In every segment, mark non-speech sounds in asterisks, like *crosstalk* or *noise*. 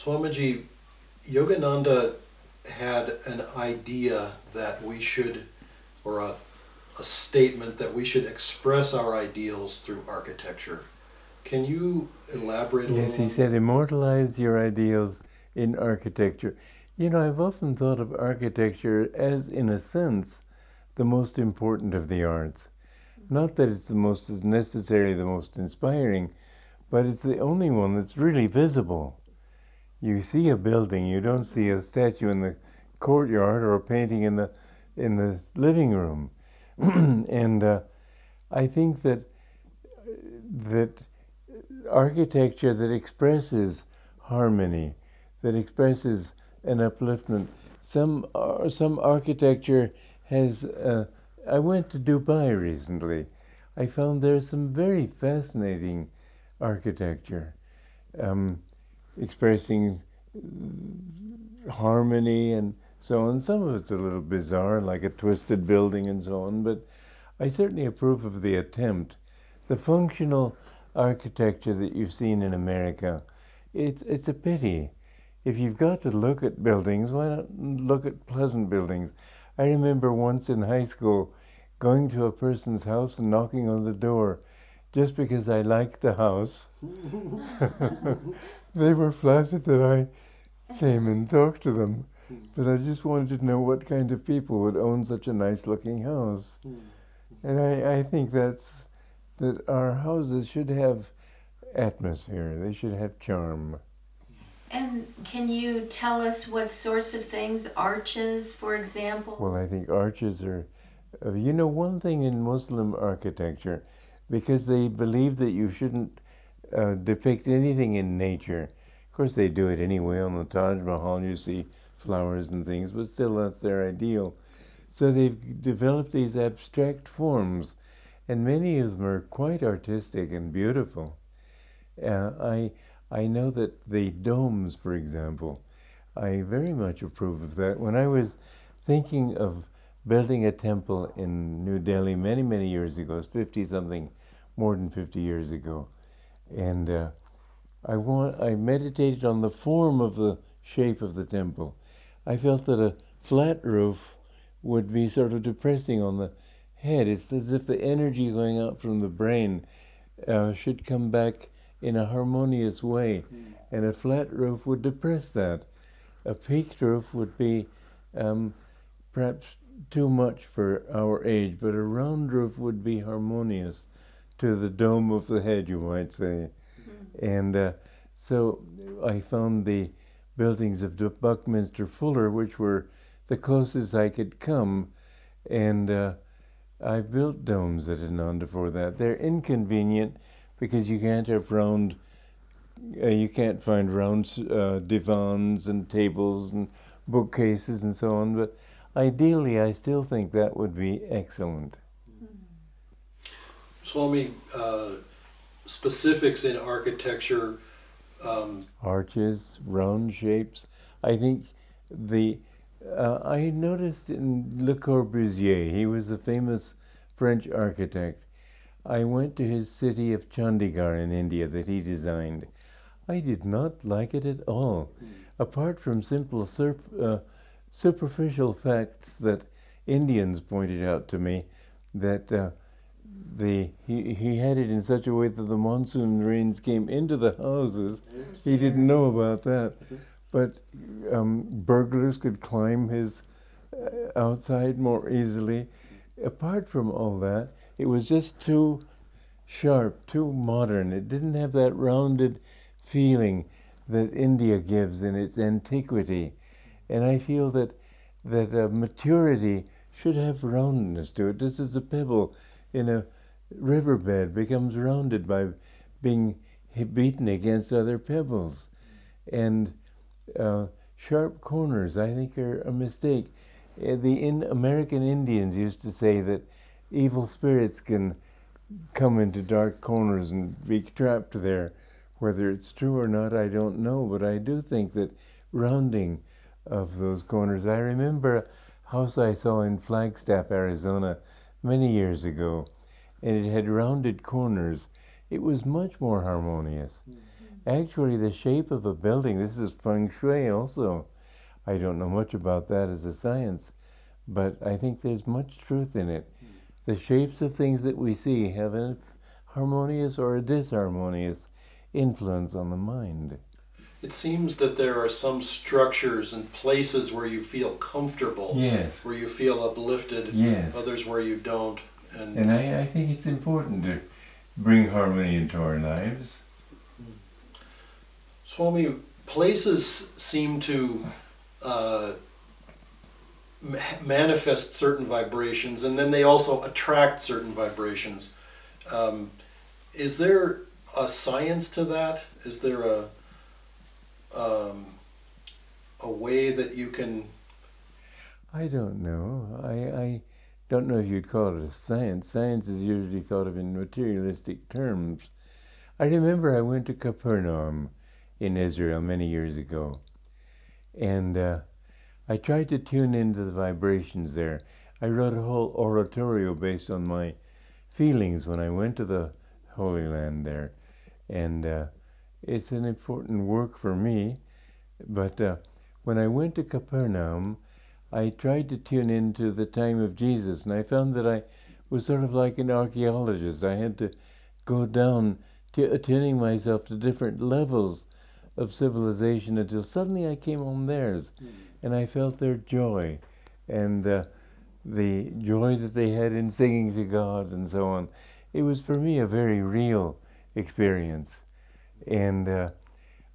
Swamiji, Yogananda had an idea that we should, or a, a statement that we should express our ideals through architecture. Can you elaborate a Yes, he said, immortalize your ideals in architecture. You know, I've often thought of architecture as, in a sense, the most important of the arts. Not that it's the most is necessarily the most inspiring, but it's the only one that's really visible. You see a building, you don't see a statue in the courtyard or a painting in the in the living room. *clears throat* and uh, I think that that architecture that expresses harmony, that expresses an upliftment. Some uh, some architecture has. Uh, I went to Dubai recently. I found there's some very fascinating architecture, um, expressing harmony and so on. Some of it's a little bizarre, like a twisted building and so on. But I certainly approve of the attempt. The functional architecture that you've seen in America, it's it's a pity. If you've got to look at buildings, why not look at pleasant buildings? I remember once in high school going to a person's house and knocking on the door just because I liked the house. *laughs* they were flattered that I came and talked to them, but I just wanted to know what kind of people would own such a nice looking house. And I, I think that's that our houses should have atmosphere, they should have charm. And can you tell us what sorts of things, arches, for example? Well, I think arches are, uh, you know, one thing in Muslim architecture, because they believe that you shouldn't uh, depict anything in nature. Of course, they do it anyway. On the Taj Mahal, you see flowers and things, but still, that's their ideal. So they've developed these abstract forms, and many of them are quite artistic and beautiful. Uh, I I know that the domes, for example, I very much approve of that. When I was thinking of building a temple in New Delhi many, many years ago, it's 50 something, more than 50 years ago, and uh, I, want, I meditated on the form of the shape of the temple. I felt that a flat roof would be sort of depressing on the head. It's as if the energy going out from the brain uh, should come back in a harmonious way, and a flat roof would depress that. A peaked roof would be um, perhaps too much for our age, but a round roof would be harmonious to the dome of the head, you might say. And uh, so I found the buildings of Buckminster Fuller, which were the closest I could come, and uh, I've built domes at Ananda for that. They're inconvenient because you can't have round, uh, you can't find round uh, divans and tables and bookcases and so on. But ideally, I still think that would be excellent. Swami, uh, specifics in architecture. Um, Arches, round shapes. I think the uh, I noticed in Le Corbusier, he was a famous French architect. I went to his city of Chandigarh in India that he designed. I did not like it at all, apart from simple surf, uh, superficial facts that Indians pointed out to me that uh, the he, he had it in such a way that the monsoon rains came into the houses. He didn't know about that. But um, burglars could climb his uh, outside more easily. Apart from all that, it was just too sharp, too modern. It didn't have that rounded feeling that India gives in its antiquity. And I feel that that uh, maturity should have roundness to it. This is a pebble in a riverbed becomes rounded by being beaten against other pebbles. And uh, sharp corners, I think, are a mistake. Uh, the in American Indians used to say that evil spirits can come into dark corners and be trapped there. Whether it's true or not, I don't know, but I do think that rounding of those corners. I remember a house I saw in Flagstaff, Arizona, many years ago, and it had rounded corners. It was much more harmonious. Mm-hmm. Actually, the shape of a building, this is feng shui also. I don't know much about that as a science, but I think there's much truth in it. Mm. The shapes of things that we see have a harmonious or a disharmonious influence on the mind. It seems that there are some structures and places where you feel comfortable, Yes. where you feel uplifted, Yes. others where you don't. And, And I, I think it's important to bring harmony into our lives. Swami, places seem to uh, ma- manifest certain vibrations and then they also attract certain vibrations. Um, is there a science to that? Is there a um, a way that you can? I don't know. I, I don't know if you'd call it a science. Science is usually thought of in materialistic terms. I remember I went to Capernaum in Israel many years ago, and uh, I tried to tune into the vibrations there. I wrote a whole oratorio based on my feelings when I went to the Holy Land there, and uh, it's an important work for me. But uh, when I went to Capernaum, I tried to tune into the time of Jesus, and I found that I was sort of like an archaeologist. I had to go down to attuning myself to different levels of civilization until suddenly I came on theirs, and I felt their joy, and uh, the joy that they had in singing to God, and so on. It was for me a very real experience, and uh,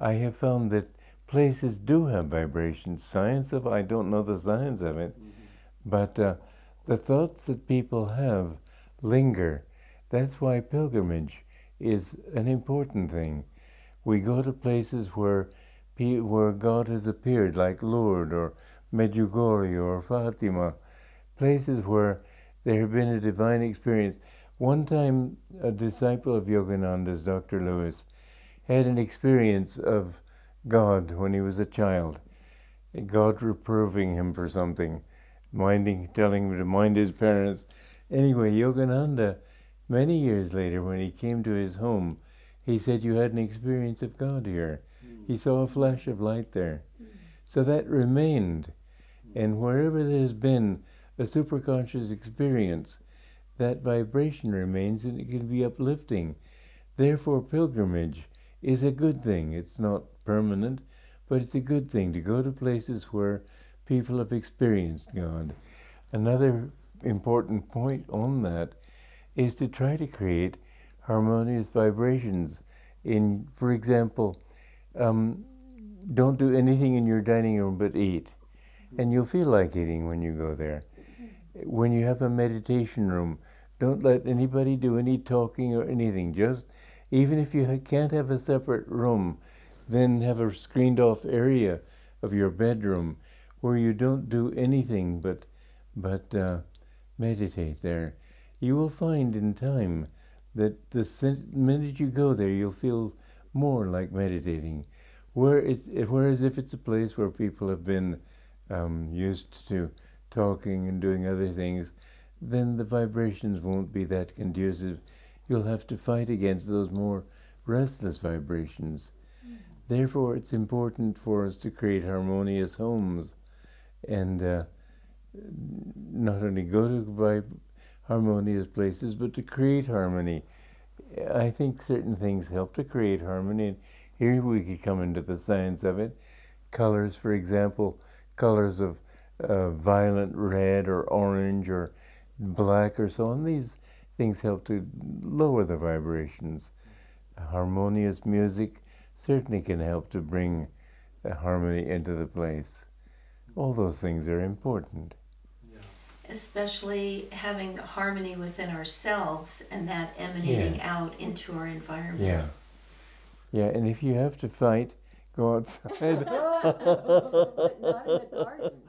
I have found that places do have vibrations. Science of I don't know the science of it, but uh, the thoughts that people have linger. That's why pilgrimage is an important thing. We go to places where where God has appeared, like Lourdes or Medjugorje or Fatima, places where there have been a divine experience. One time, a disciple of Yogananda's, Dr. Lewis, had an experience of God when he was a child. God reproving him for something, minding, telling him to mind his parents. Anyway, Yogananda, many years later, when he came to his home, he said, You had an experience of God here. He saw a flash of light there. So that remained. And wherever there's been a superconscious experience, that vibration remains and it can be uplifting. Therefore, pilgrimage is a good thing. It's not permanent, but it's a good thing to go to places where people have experienced God. Another important point on that is to try to create harmonious vibrations. In, for example, um, don't do anything in your dining room but eat, and you'll feel like eating when you go there. When you have a meditation room, don't let anybody do any talking or anything. Just even if you can't have a separate room, then have a screened off area of your bedroom where you don't do anything but but uh, meditate there. You will find in time that the minute you go there, you'll feel more like meditating. Where it's, whereas if it's a place where people have been um, used to talking and doing other things, then the vibrations won't be that conducive. You'll have to fight against those more restless vibrations. Therefore, it's important for us to create harmonious homes and uh, not only go to vib- harmonious places, but to create harmony. I think certain things help to create harmony. And here we could come into the science of it. Colors, for example, colors of uh, violent red or orange or black or so on. These things help to lower the vibrations. Harmonious music certainly can help to bring harmony into the place. All those things are important. Especially having harmony within ourselves and that emanating out into our environment. Yeah. Yeah, and if you have to fight, go outside. but not in the garden.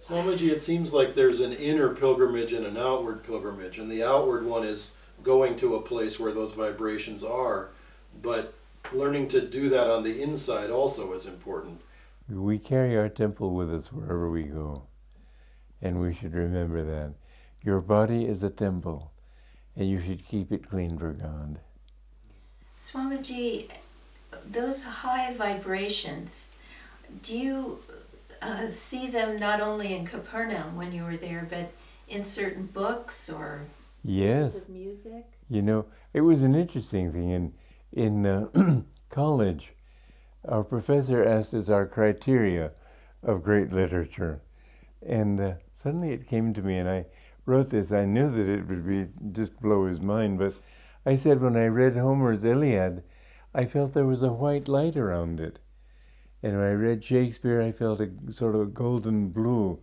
Swamiji, it seems like there's an inner pilgrimage and an outward pilgrimage, and the outward one is going to a place where those vibrations are, but learning to do that on the inside also is important. we carry our temple with us wherever we go. And we should remember that. Your body is a temple, and you should keep it clean for God. Swamiji, those high vibrations, do you uh, see them not only in Capernaum when you were there, but in certain books or Yes. Of music. You know, it was an interesting thing. In in uh, *clears throat* college, our professor asked us our criteria of great literature, and uh, suddenly it came to me, and I wrote this. I knew that it would be just blow his mind, but I said when I read Homer's Iliad, I felt there was a white light around it, and when I read Shakespeare, I felt a sort of golden blue.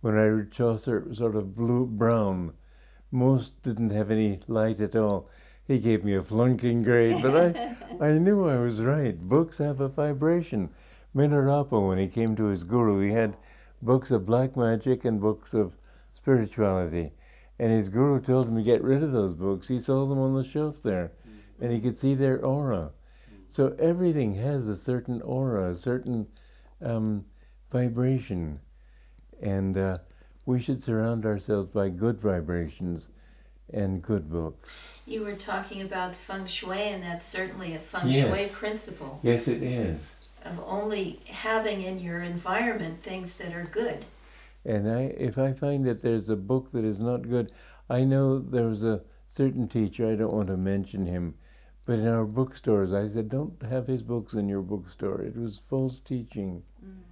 When I read Chaucer, sort of blue brown most didn't have any light at all. He gave me a flunking grade, but I, *laughs* I knew I was right. Books have a vibration. Milarepa, when he came to his guru, he had books of black magic and books of spirituality. And his guru told him to get rid of those books. He saw them on the shelf there, and he could see their aura. So everything has a certain aura, a certain um, vibration. And uh, we should surround ourselves by good vibrations and good books. you were talking about feng shui, and that's certainly a feng Yes. shui principle Yes, it is. of only having in your environment things that are good. And I, if I find that there's a book that is not good, I know there was a certain teacher, I don't want to mention him, but in our bookstores, I said, don't have his books in your bookstore. It was false teaching. Mm.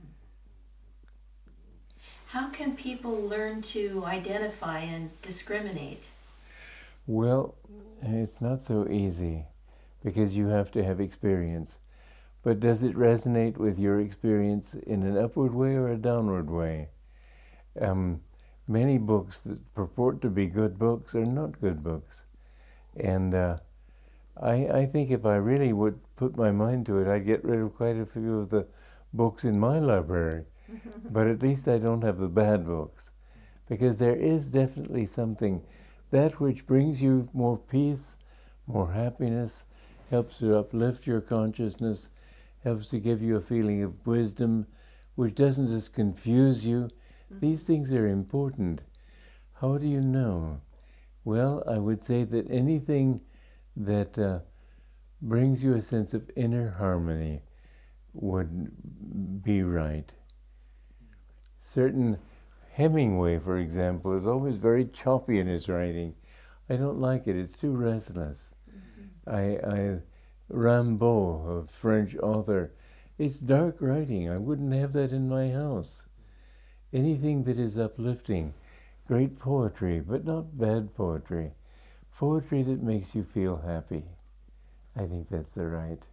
How can people learn to identify and discriminate? Well, it's not so easy because you have to have experience. But does it resonate with your experience in an upward way or a downward way? Um, many books that purport to be good books are not good books. And uh, I, I think if I really would put my mind to it, I'd get rid of quite a few of the books in my library. *laughs* but at least I don't have the bad books. Because there is definitely something that which brings you more peace, more happiness, helps to uplift your consciousness, helps to give you a feeling of wisdom, which doesn't just confuse you. These things are important. How do you know? Well, I would say that anything that uh, brings you a sense of inner harmony would be right. Certain Hemingway, for example, is always very choppy in his writing. I don't like it. It's too restless. I, I Rimbaud, a French author, it's dark writing. I wouldn't have that in my house. Anything that is uplifting, great poetry, but not bad poetry. Poetry that makes you feel happy. I think that's the right.